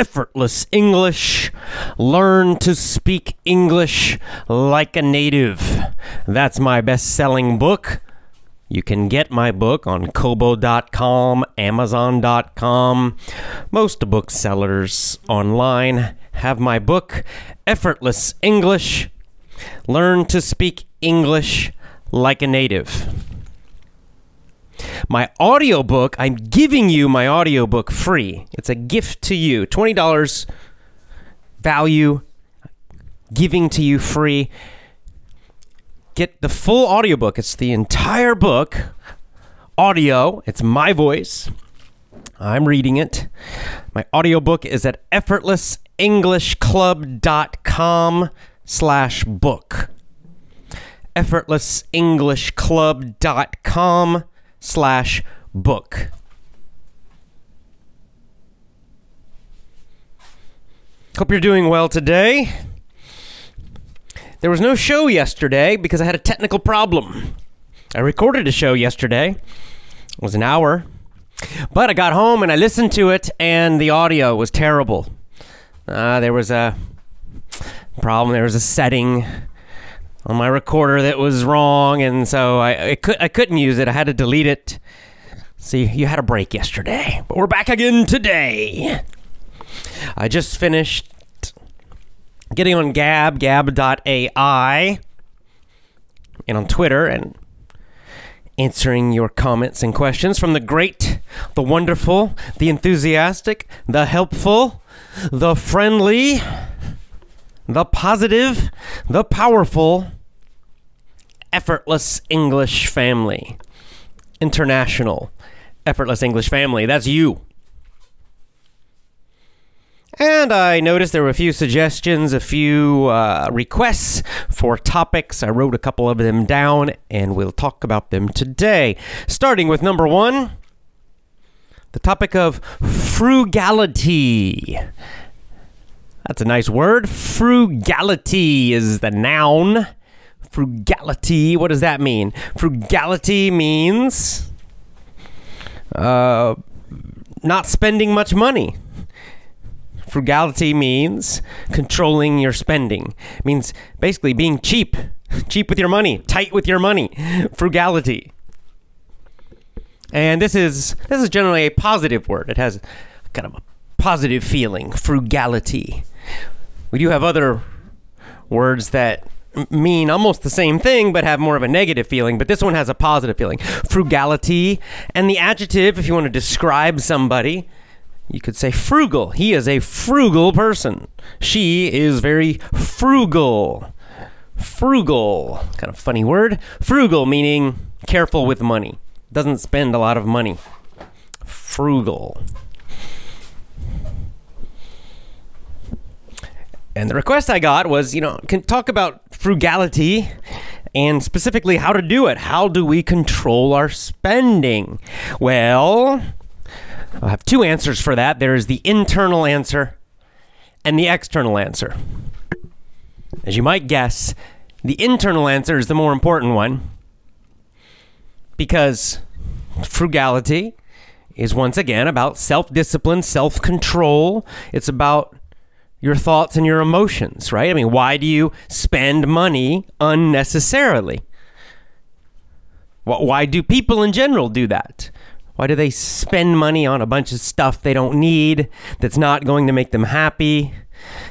Effortless English. Learn to speak English like a native. That's my best selling book. You can get my book on Kobo.com, Amazon.com. Most booksellers online have my book, Effortless English. Learn to speak English like a native. My audiobook, I'm giving you my audiobook free. It's a gift to you. $20 value giving to you free. Get the full audiobook. It's the entire book. Audio. It's my voice. I'm reading it. My audiobook is at effortlessenglishclub.com slash book. effortlessenglishclub.com slash book. Hope you're doing well today. There was no show yesterday because I had a technical problem. I recorded a show yesterday. It was an hour. But I got home and I listened to it and the audio was terrible. Uh, there was a problem. There was a setting on my recorder that was wrong, and so I, I, could, I couldn't use it. I had to delete it. See, you had a break yesterday, but we're back again today. I just finished getting on Gab, gab.ai, and on Twitter, and answering your comments and questions from the great, the wonderful, the enthusiastic, the helpful, the friendly the positive, the powerful, effortless English family. International effortless English family. That's you. And I noticed there were a few suggestions, a few uh, requests for topics. I wrote a couple of them down, and we'll talk about them today. Starting with number one the topic of frugality. That's a nice word. Frugality is the noun. Frugality, what does that mean? Frugality means uh, not spending much money. Frugality means controlling your spending. It means basically being cheap, cheap with your money, tight with your money. Frugality. And this is this is generally a positive word. It has kind of a positive feeling, frugality. We do have other words that mean almost the same thing but have more of a negative feeling, but this one has a positive feeling. Frugality and the adjective if you want to describe somebody, you could say frugal. He is a frugal person. She is very frugal. Frugal, kind of funny word. Frugal meaning careful with money. Doesn't spend a lot of money. Frugal. And the request I got was, you know, can talk about frugality and specifically how to do it. How do we control our spending? Well, I have two answers for that. There is the internal answer and the external answer. As you might guess, the internal answer is the more important one because frugality is once again about self discipline, self control. It's about your thoughts and your emotions, right? I mean, why do you spend money unnecessarily? Why do people in general do that? Why do they spend money on a bunch of stuff they don't need that's not going to make them happy,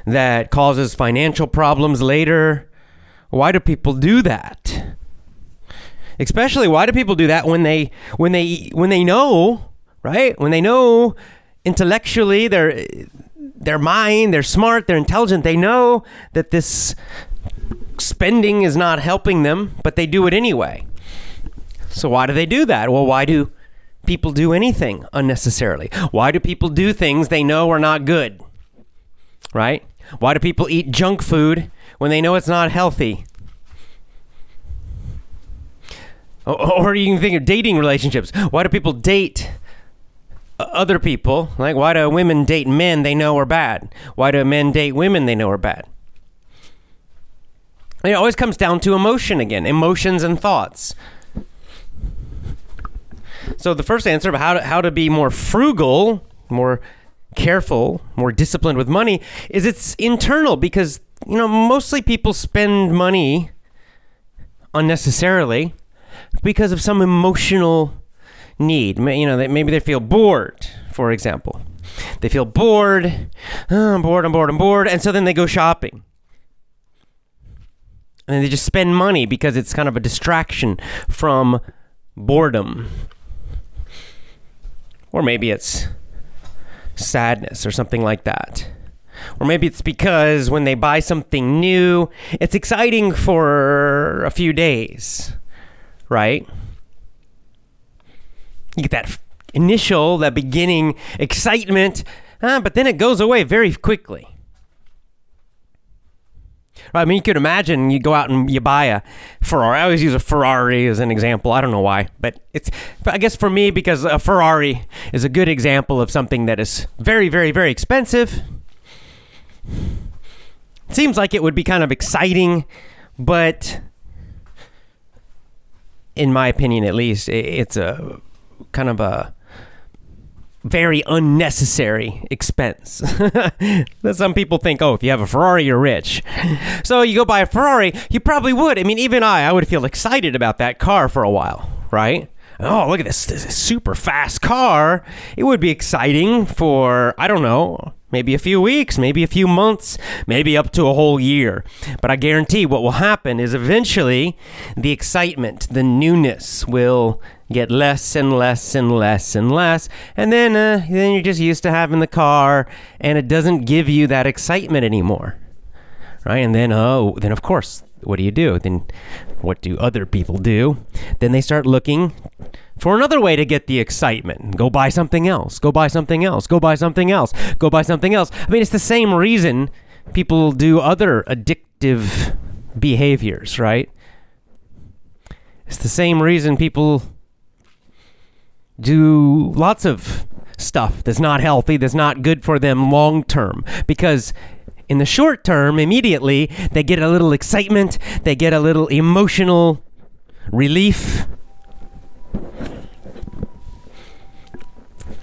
that causes financial problems later? Why do people do that? Especially why do people do that when they when they when they know, right? When they know intellectually they're their mind, they're smart, they're intelligent, they know that this spending is not helping them, but they do it anyway. So why do they do that? Well, why do people do anything unnecessarily? Why do people do things they know are not good? Right? Why do people eat junk food when they know it's not healthy? Or you can think of dating relationships. Why do people date Uh, other people? Like, why do women date men they know are bad? Why do men date women they know are bad? It always comes down to emotion again, emotions and thoughts. So the first answer about how to, how to be more frugal, more careful, more disciplined with money is it's internal because you know mostly people spend money unnecessarily because of some emotional need. You know, maybe they feel bored, for example. They feel bored. Oh, I'm bored, I'm bored, I'm bored. And so then they go shopping. And they just spend money because it's kind of a distraction from boredom. Or maybe it's sadness or something like that. Or maybe it's because when they buy something new, it's exciting for a few days, right? You get that initial, that beginning excitement, uh, but then it goes away very quickly. I mean, you could imagine you go out and you buy a Ferrari. I always use a Ferrari as an example. I don't know why, but it's, I guess for me, because a Ferrari is a good example of something that is very, very, very expensive. It seems like it would be kind of exciting, but in my opinion, at least, it's a kind of a very unnecessary expense. Some people think, oh, if you have a Ferrari, you're rich. So you go buy a Ferrari, you probably would. I mean, even I, I would feel excited about that car for a while, right? Oh, look at this, this super fast car. It would be exciting for, I don't know, maybe a few weeks, maybe a few months, maybe up to a whole year. But I guarantee what will happen is eventually the excitement, the newness will get less and less and less and less and then uh, then you're just used to having the car and it doesn't give you that excitement anymore. Right? And then oh then of course what do you do? Then what do other people do? Then they start looking for another way to get the excitement. Go buy something else. Go buy something else. Go buy something else. Go buy something else. I mean it's the same reason people do other addictive behaviors right? It's the same reason people do lots of stuff that's not healthy, that's not good for them long term. Because in the short term, immediately, they get a little excitement, they get a little emotional relief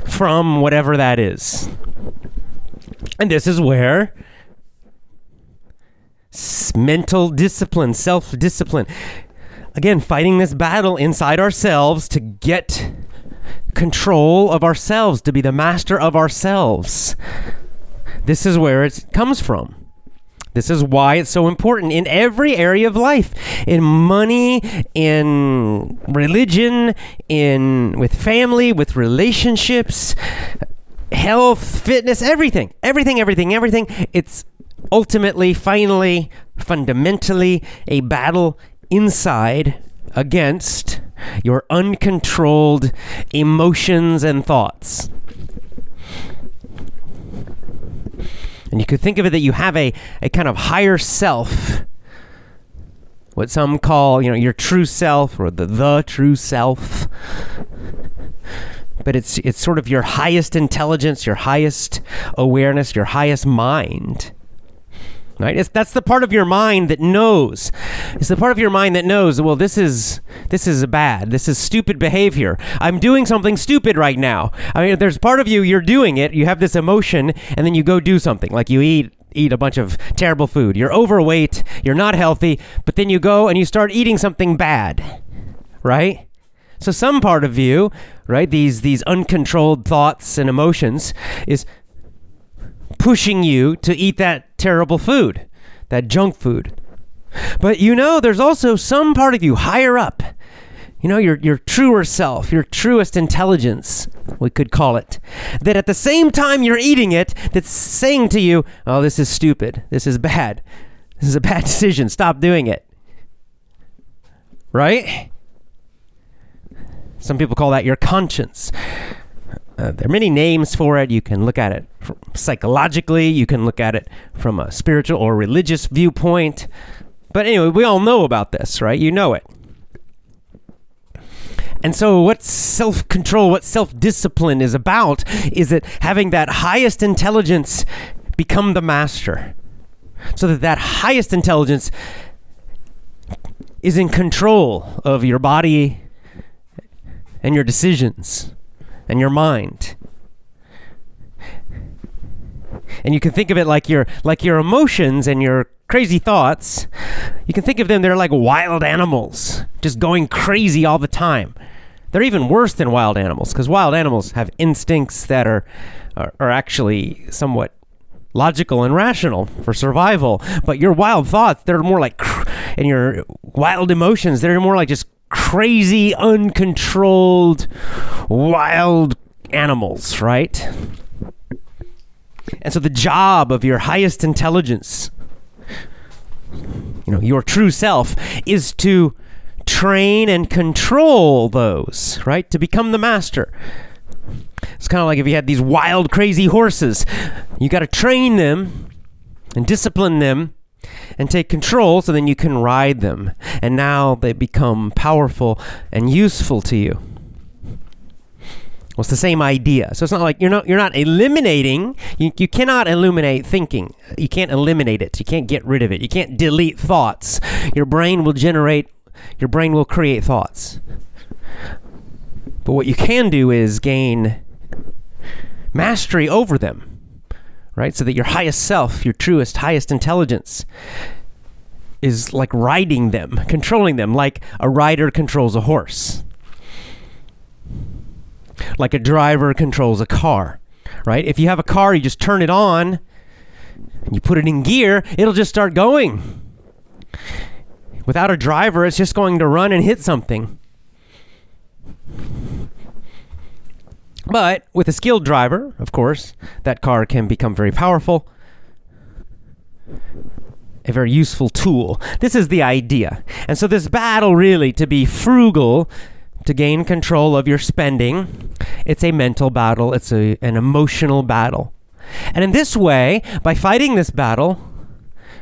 from whatever that is. And this is where mental discipline, self discipline, again, fighting this battle inside ourselves to get control of ourselves, to be the master of ourselves. This is where it comes from. This is why it's so important in every area of life. In money, in religion, in with family, with relationships, health, fitness, everything. Everything, everything, everything. It's ultimately, finally, fundamentally a battle inside against your uncontrolled emotions and thoughts. And you could think of it that you have a, a kind of higher self, what some call, you know, your true self or the the true self. But it's it's sort of your highest intelligence, your highest awareness, your highest mind right? It's, that's the part of your mind that knows. It's the part of your mind that knows well this is this is bad. This is stupid behavior. I'm doing something stupid right now. I mean there's part of you you're doing it you have this emotion and then you go do something. Like you eat eat a bunch of terrible food. You're overweight you're not healthy but then you go and you start eating something bad right? So some part of you right these these uncontrolled thoughts and emotions is pushing you to eat that terrible food, that junk food. But you know, there's also some part of you higher up. You know, your, your truer self, your truest intelligence, we could call it. That at the same time you're eating it, that's saying to you, oh, this is stupid. This is bad. This is a bad decision. Stop doing it. Right? Some people call that your conscience. Uh, there are many names for it. You can look at it psychologically, you can look at it from a spiritual or religious viewpoint. But anyway, we all know about this, right? You know it. And so, what self control, what self discipline is about, is that having that highest intelligence become the master. So that that highest intelligence is in control of your body and your decisions and your mind. And you can think of it like your like your emotions and your crazy thoughts. You can think of them they're like wild animals, just going crazy all the time. They're even worse than wild animals because wild animals have instincts that are, are are actually somewhat logical and rational for survival. But your wild thoughts, they're more like, and your wild emotions, they're more like just crazy, uncontrolled, wild animals, right? And so the job of your highest intelligence, you know, your true self, is to train and control those, right? To become the master. It's kind of like if you had these wild, crazy horses. You got to train them and discipline them and take control so then you can ride them. And now they become powerful and useful to you. Well, it's the same idea. So it's not like you're not you're not eliminating. You, you cannot eliminate thinking. You can't eliminate it. You can't get rid of it. You can't delete thoughts. Your brain will generate. Your brain will create thoughts. But what you can do is gain mastery over them, right? So that your highest self, your truest, highest intelligence, is like riding them, controlling them, like a rider controls a horse like a driver controls a car, right? If you have a car, you just turn it on, you put it in gear, it'll just start going. Without a driver, it's just going to run and hit something. But with a skilled driver, of course, that car can become very powerful, a very useful tool. This is the idea. And so, this battle really to be frugal to gain control of your spending. It's a mental battle, it's a, an emotional battle. And in this way, by fighting this battle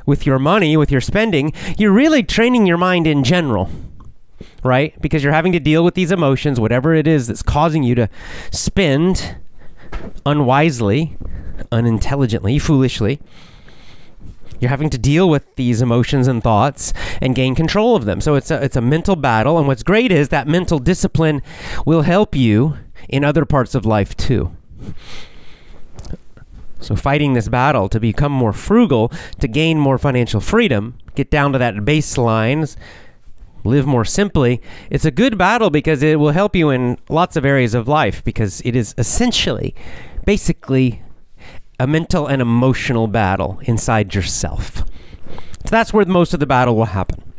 with your money, with your spending, you're really training your mind in general, right? Because you're having to deal with these emotions, whatever it is that's causing you to spend unwisely, unintelligently, foolishly. You're having to deal with these emotions and thoughts and gain control of them. So it's a, it's a mental battle. And what's great is that mental discipline will help you in other parts of life too. So, fighting this battle to become more frugal, to gain more financial freedom, get down to that baseline, live more simply, it's a good battle because it will help you in lots of areas of life because it is essentially, basically, a mental and emotional battle inside yourself. So that's where most of the battle will happen.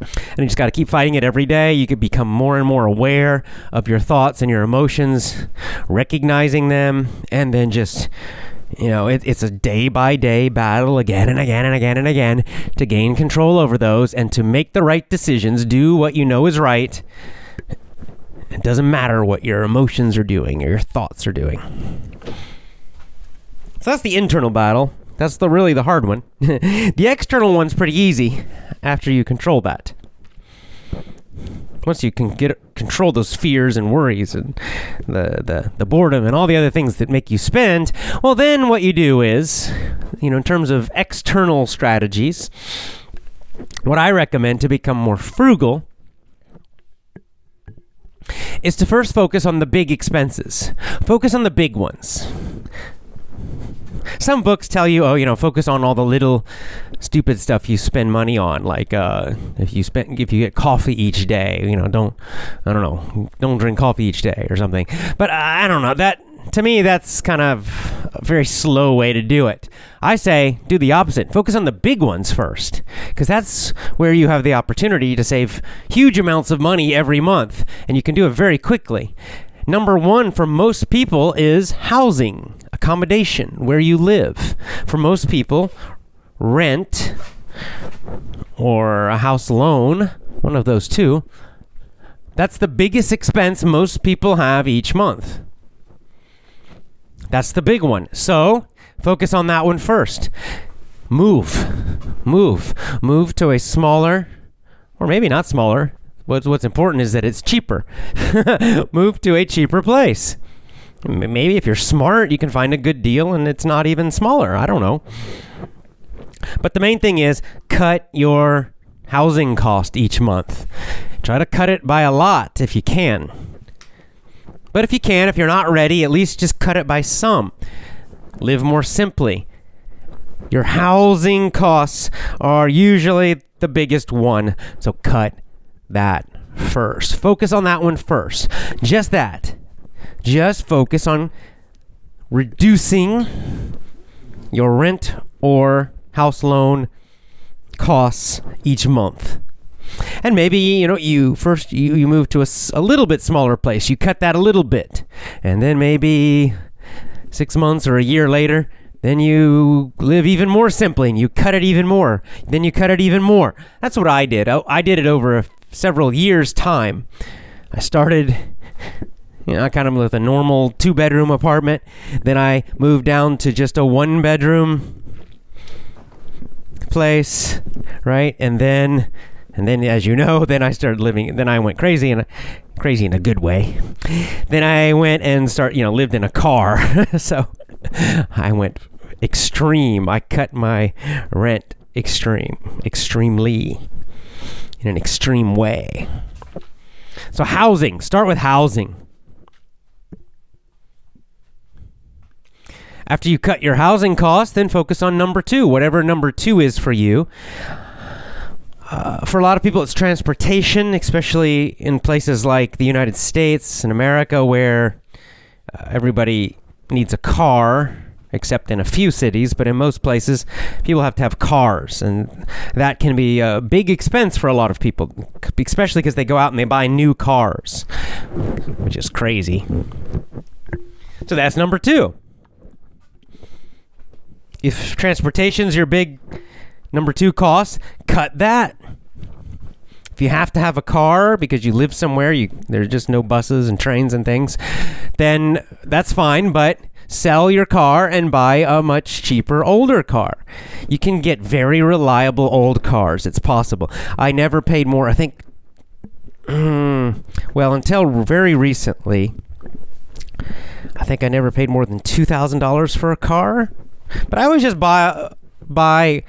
And you just got to keep fighting it every day. You could become more and more aware of your thoughts and your emotions, recognizing them, and then just, you know, it, it's a day by day battle again and again and again and again to gain control over those and to make the right decisions, do what you know is right. It doesn't matter what your emotions are doing or your thoughts are doing. So that's the internal battle. That's the really the hard one. the external one's pretty easy after you control that. Once you can get control those fears and worries and the, the, the boredom and all the other things that make you spend, well then what you do is, you know, in terms of external strategies, what I recommend to become more frugal is to first focus on the big expenses. Focus on the big ones some books tell you, oh, you know, focus on all the little stupid stuff you spend money on, like uh, if you spend if you get coffee each day, you know, don't I don't know, don't drink coffee each day or something. But I don't know that. To me, that's kind of a very slow way to do it. I say do the opposite. Focus on the big ones first, because that's where you have the opportunity to save huge amounts of money every month, and you can do it very quickly. Number one for most people is housing accommodation, where you live. For most people, rent or a house loan, one of those two, that's the biggest expense most people have each month. That's the big one. So focus on that one first. Move. Move. Move to a smaller, or maybe not smaller, What's what's important is that it's cheaper. Move to a cheaper place. Maybe if you're smart, you can find a good deal and it's not even smaller. I don't know. But the main thing is cut your housing cost each month. Try to cut it by a lot if you can. But if you can, if you're not ready, at least just cut it by some. Live more simply. Your housing costs are usually the biggest one, so cut that first. Focus on that one first. Just that. Just focus on reducing your rent or house loan costs each month. And maybe, you know, you first you, you move to a, a little bit smaller place. You cut that a little bit. And then maybe 6 months or a year later, then you live even more simply and you cut it even more. Then you cut it even more. That's what I did. I, I did it over several years time. I started you know, I kind of with a normal two bedroom apartment. Then I moved down to just a one bedroom place, right? And then, and then, as you know, then I started living. Then I went crazy and crazy in a good way. Then I went and start, you know, lived in a car. so I went extreme. I cut my rent extreme, extremely, in an extreme way. So housing. Start with housing. After you cut your housing costs, then focus on number two, whatever number two is for you. Uh, for a lot of people, it's transportation, especially in places like the United States and America, where uh, everybody needs a car, except in a few cities. But in most places, people have to have cars, and that can be a big expense for a lot of people, especially because they go out and they buy new cars, which is crazy. So that's number two if transportation's your big number two cost, cut that. If you have to have a car because you live somewhere, you there's just no buses and trains and things, then that's fine, but sell your car and buy a much cheaper older car. You can get very reliable old cars. It's possible. I never paid more, I think well, until very recently, I think I never paid more than $2,000 for a car. But I always just buy buy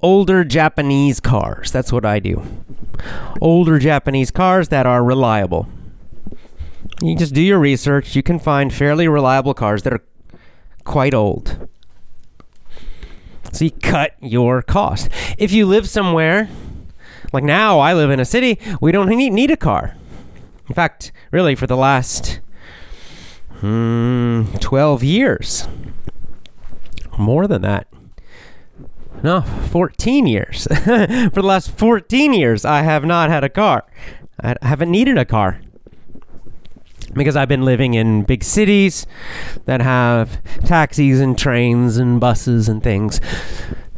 older Japanese cars. That's what I do. Older Japanese cars that are reliable. You just do your research. You can find fairly reliable cars that are quite old. So you cut your cost. If you live somewhere, like now I live in a city, we don't need, need a car. In fact, really, for the last hmm, 12 years, more than that. No, 14 years. For the last 14 years, I have not had a car. I haven't needed a car. Because I've been living in big cities that have taxis and trains and buses and things.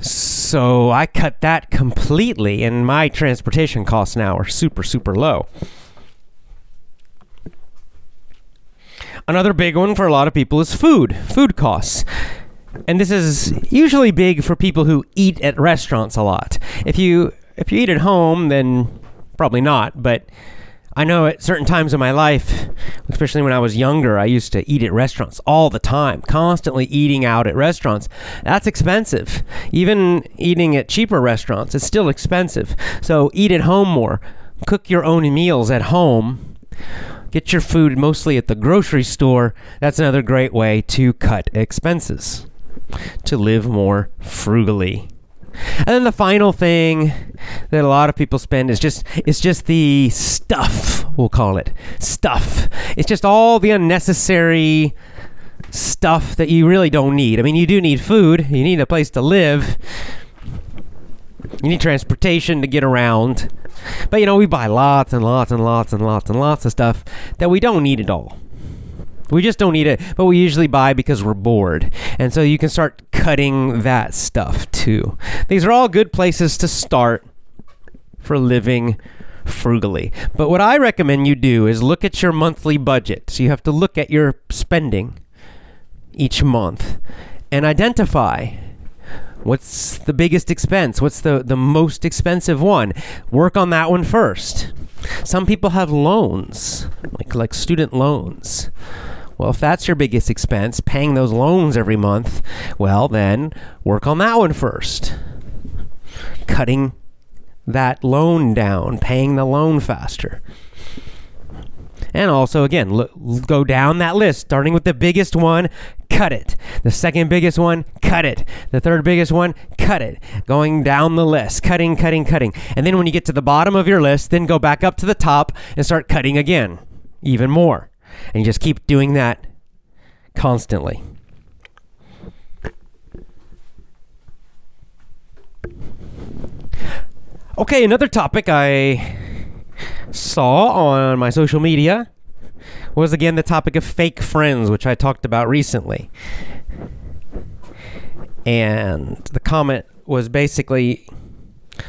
So I cut that completely, and my transportation costs now are super, super low. Another big one for a lot of people is food, food costs. And this is usually big for people who eat at restaurants a lot. If you if you eat at home, then probably not, but I know at certain times in my life, especially when I was younger, I used to eat at restaurants all the time, constantly eating out at restaurants. That's expensive. Even eating at cheaper restaurants, it's still expensive. So eat at home more. Cook your own meals at home. Get your food mostly at the grocery store. That's another great way to cut expenses, to live more frugally. And then the final thing that a lot of people spend is just it's just the stuff, we'll call it. Stuff. It's just all the unnecessary stuff that you really don't need. I mean, you do need food, you need a place to live. You need transportation to get around. But you know, we buy lots and lots and lots and lots and lots of stuff that we don't need at all. We just don't need it, but we usually buy because we're bored. And so you can start cutting that stuff too. These are all good places to start for living frugally. But what I recommend you do is look at your monthly budget. So you have to look at your spending each month and identify what's the biggest expense, what's the, the most expensive one. Work on that one first. Some people have loans, like like student loans. Well, if that's your biggest expense, paying those loans every month, well, then work on that one first. Cutting that loan down, paying the loan faster. And also, again, go down that list, starting with the biggest one, cut it. The second biggest one, cut it. The third biggest one, cut it. Going down the list, cutting, cutting, cutting. And then when you get to the bottom of your list, then go back up to the top and start cutting again, even more. And you just keep doing that constantly. Okay, another topic I saw on my social media was again the topic of fake friends, which I talked about recently. And the comment was basically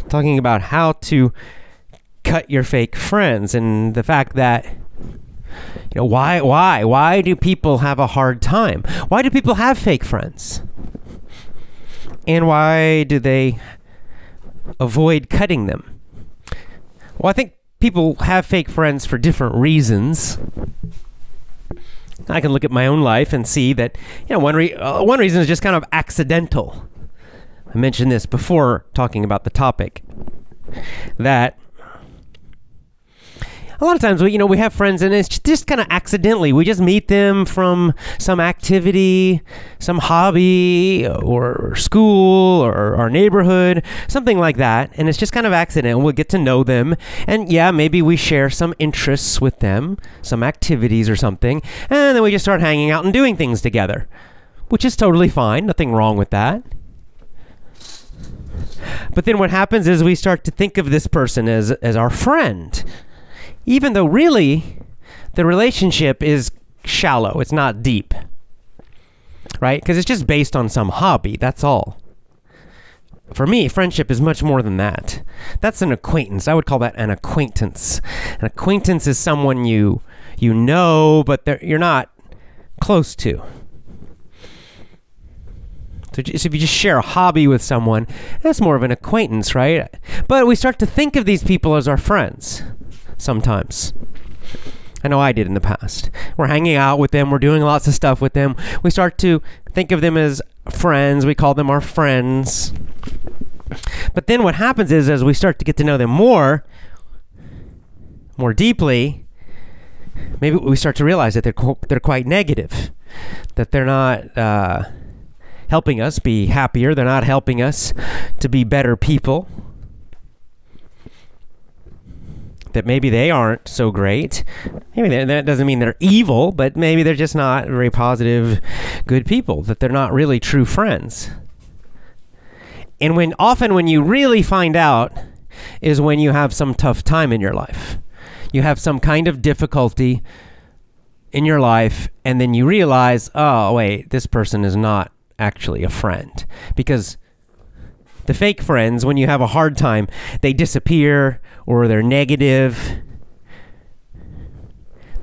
talking about how to cut your fake friends and the fact that you know why why why do people have a hard time? Why do people have fake friends? And why do they avoid cutting them? Well, I think people have fake friends for different reasons. I can look at my own life and see that you know one re- uh, one reason is just kind of accidental. I mentioned this before talking about the topic that a lot of times we you know we have friends and it's just kind of accidentally we just meet them from some activity some hobby or school or our neighborhood something like that and it's just kind of accident we'll get to know them and yeah maybe we share some interests with them some activities or something and then we just start hanging out and doing things together which is totally fine nothing wrong with that. But then what happens is we start to think of this person as as our friend even though really the relationship is shallow, it's not deep. Right? Because it's just based on some hobby, that's all. For me, friendship is much more than that. That's an acquaintance. I would call that an acquaintance. An acquaintance is someone you you know, but you're not close to. So, if you just share a hobby with someone, that's more of an acquaintance, right? But we start to think of these people as our friends sometimes. I know I did in the past. We're hanging out with them, we're doing lots of stuff with them. We start to think of them as friends, we call them our friends. But then what happens is, as we start to get to know them more, more deeply, maybe we start to realize that they're, they're quite negative, that they're not uh, helping us be happier, they're not helping us to be better people that maybe they aren't so great. Maybe that doesn't mean they're evil, but maybe they're just not very positive, good people, that they're not really true friends. And when often when you really find out is when you have some tough time in your life. You have some kind of difficulty in your life and then you realize, "Oh, wait, this person is not actually a friend." Because the fake friends, when you have a hard time, they disappear or they're negative.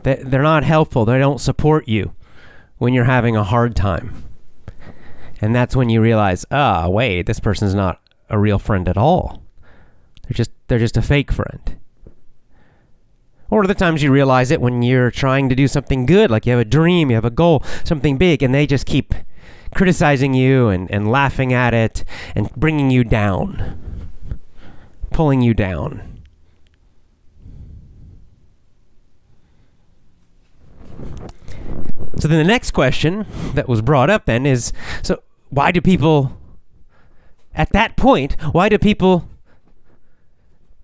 They're not helpful. They don't support you when you're having a hard time. And that's when you realize, ah, oh, wait, this person's not a real friend at all. They're just they're just a fake friend. Or the times you realize it when you're trying to do something good, like you have a dream, you have a goal, something big, and they just keep criticizing you and, and laughing at it and bringing you down, pulling you down. So then the next question that was brought up then is so why do people at that point why do people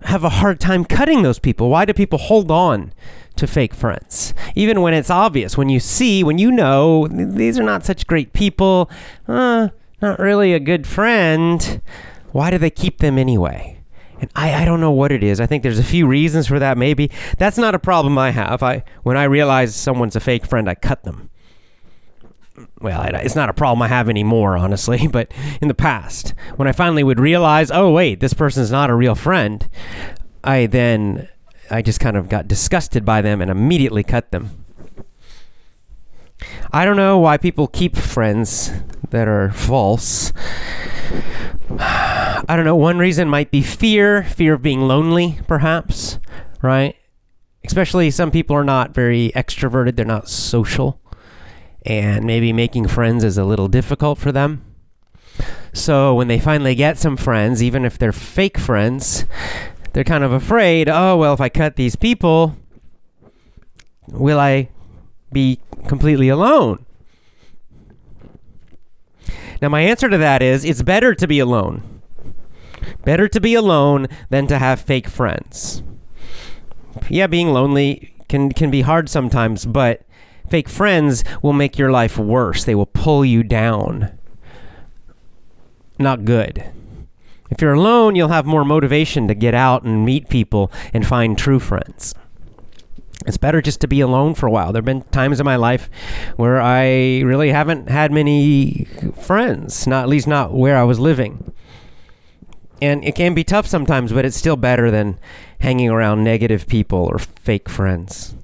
have a hard time cutting those people? Why do people hold on to fake friends. Even when it's obvious, when you see, when you know these are not such great people, uh, not really a good friend, why do they keep them anyway? And I, I don't know what it is. I think there's a few reasons for that. Maybe that's not a problem I have. I when I realize someone's a fake friend, I cut them. Well, it's not a problem I have anymore, honestly. But in the past, when I finally would realize, oh wait, this person's not a real friend, I then I just kind of got disgusted by them and immediately cut them. I don't know why people keep friends that are false. I don't know. One reason might be fear, fear of being lonely, perhaps, right? Especially some people are not very extroverted, they're not social, and maybe making friends is a little difficult for them. So when they finally get some friends, even if they're fake friends, they're kind of afraid, oh, well, if I cut these people, will I be completely alone? Now, my answer to that is it's better to be alone. Better to be alone than to have fake friends. Yeah, being lonely can, can be hard sometimes, but fake friends will make your life worse. They will pull you down. Not good. If you're alone, you'll have more motivation to get out and meet people and find true friends. It's better just to be alone for a while. There have been times in my life where I really haven't had many friends, not at least not where I was living. And it can be tough sometimes, but it's still better than hanging around negative people or fake friends.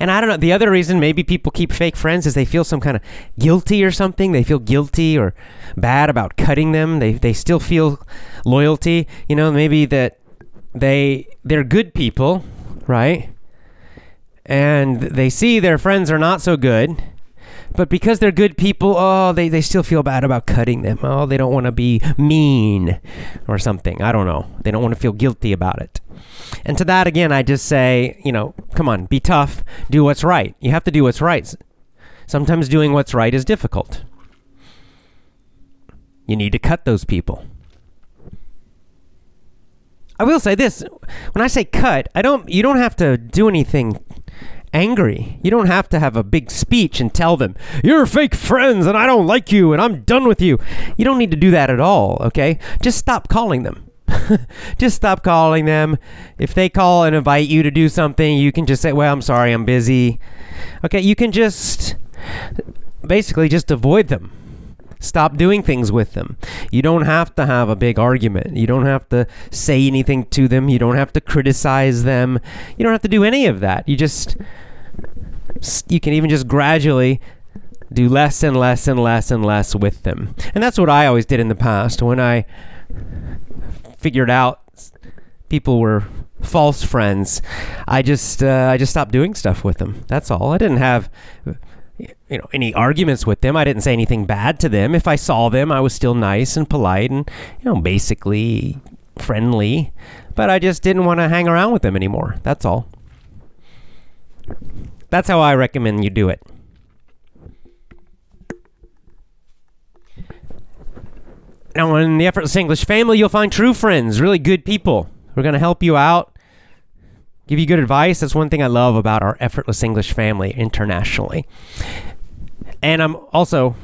And I don't know. The other reason maybe people keep fake friends is they feel some kind of guilty or something. They feel guilty or bad about cutting them. They they still feel loyalty. You know, maybe that they they're good people, right? And they see their friends are not so good. But because they're good people, oh, they, they still feel bad about cutting them. Oh, they don't want to be mean or something. I don't know. They don't want to feel guilty about it. And to that, again, I just say, you know, come on, be tough, do what's right. You have to do what's right. Sometimes doing what's right is difficult. You need to cut those people. I will say this, when I say cut, I don't you don't have to do anything angry. You don't have to have a big speech and tell them, "You're fake friends and I don't like you and I'm done with you." You don't need to do that at all, okay? Just stop calling them. just stop calling them. If they call and invite you to do something, you can just say, "Well, I'm sorry, I'm busy." Okay, you can just basically just avoid them. Stop doing things with them. You don't have to have a big argument. You don't have to say anything to them. You don't have to criticize them. You don't have to do any of that. You just you can even just gradually do less and less and less and less with them. And that's what I always did in the past when I figured out people were false friends. I just uh, I just stopped doing stuff with them. That's all. I didn't have you know any arguments with them. I didn't say anything bad to them. If I saw them, I was still nice and polite and you know basically friendly, but I just didn't want to hang around with them anymore. That's all. That's how I recommend you do it. Now, in the Effortless English family, you'll find true friends, really good people. We're going to help you out, give you good advice. That's one thing I love about our Effortless English family internationally. And I'm also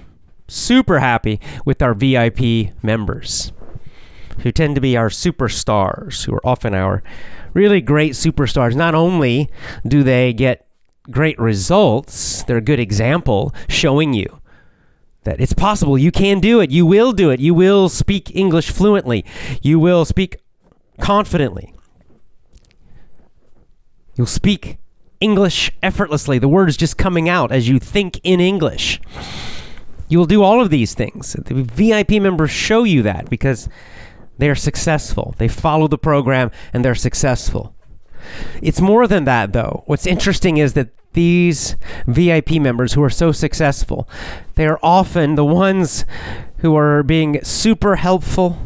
super happy with our VIP members who tend to be our superstars, who are often our really great superstars. Not only do they get great results, they're a good example showing you that it's possible. You can do it. You will do it. You will speak English fluently. You will speak confidently. You'll speak English effortlessly. The words just coming out as you think in English. You will do all of these things. The VIP members show you that because they are successful. They follow the program and they're successful. It's more than that, though. What's interesting is that these VIP members who are so successful, they are often the ones who are being super helpful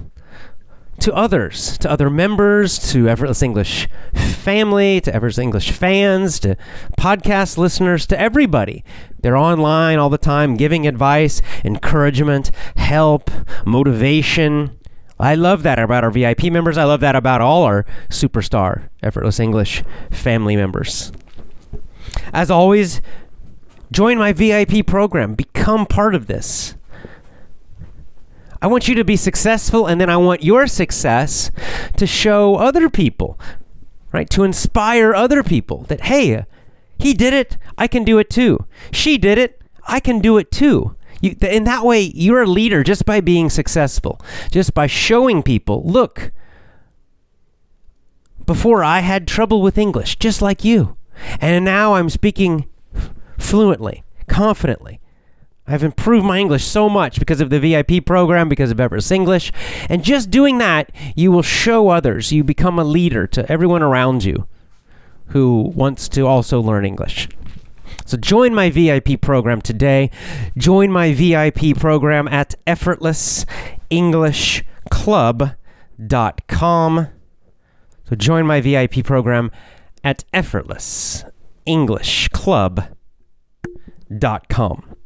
to others, to other members, to Effortless English family, to Effortless English fans, to podcast listeners, to everybody. They're online all the time giving advice, encouragement, help, motivation. I love that about our VIP members. I love that about all our superstar Effortless English family members. As always, join my VIP program, become part of this. I want you to be successful, and then I want your success to show other people, right? To inspire other people that, hey, he did it, I can do it too. She did it, I can do it too. You, in that way, you're a leader just by being successful, just by showing people, look, before I had trouble with English, just like you. And now I'm speaking fluently, confidently. I've improved my English so much because of the VIP program, because of Effortless English. And just doing that, you will show others. You become a leader to everyone around you who wants to also learn English. So join my VIP program today. Join my VIP program at effortlessenglishclub.com. So join my VIP program at effortlessenglishclub.com.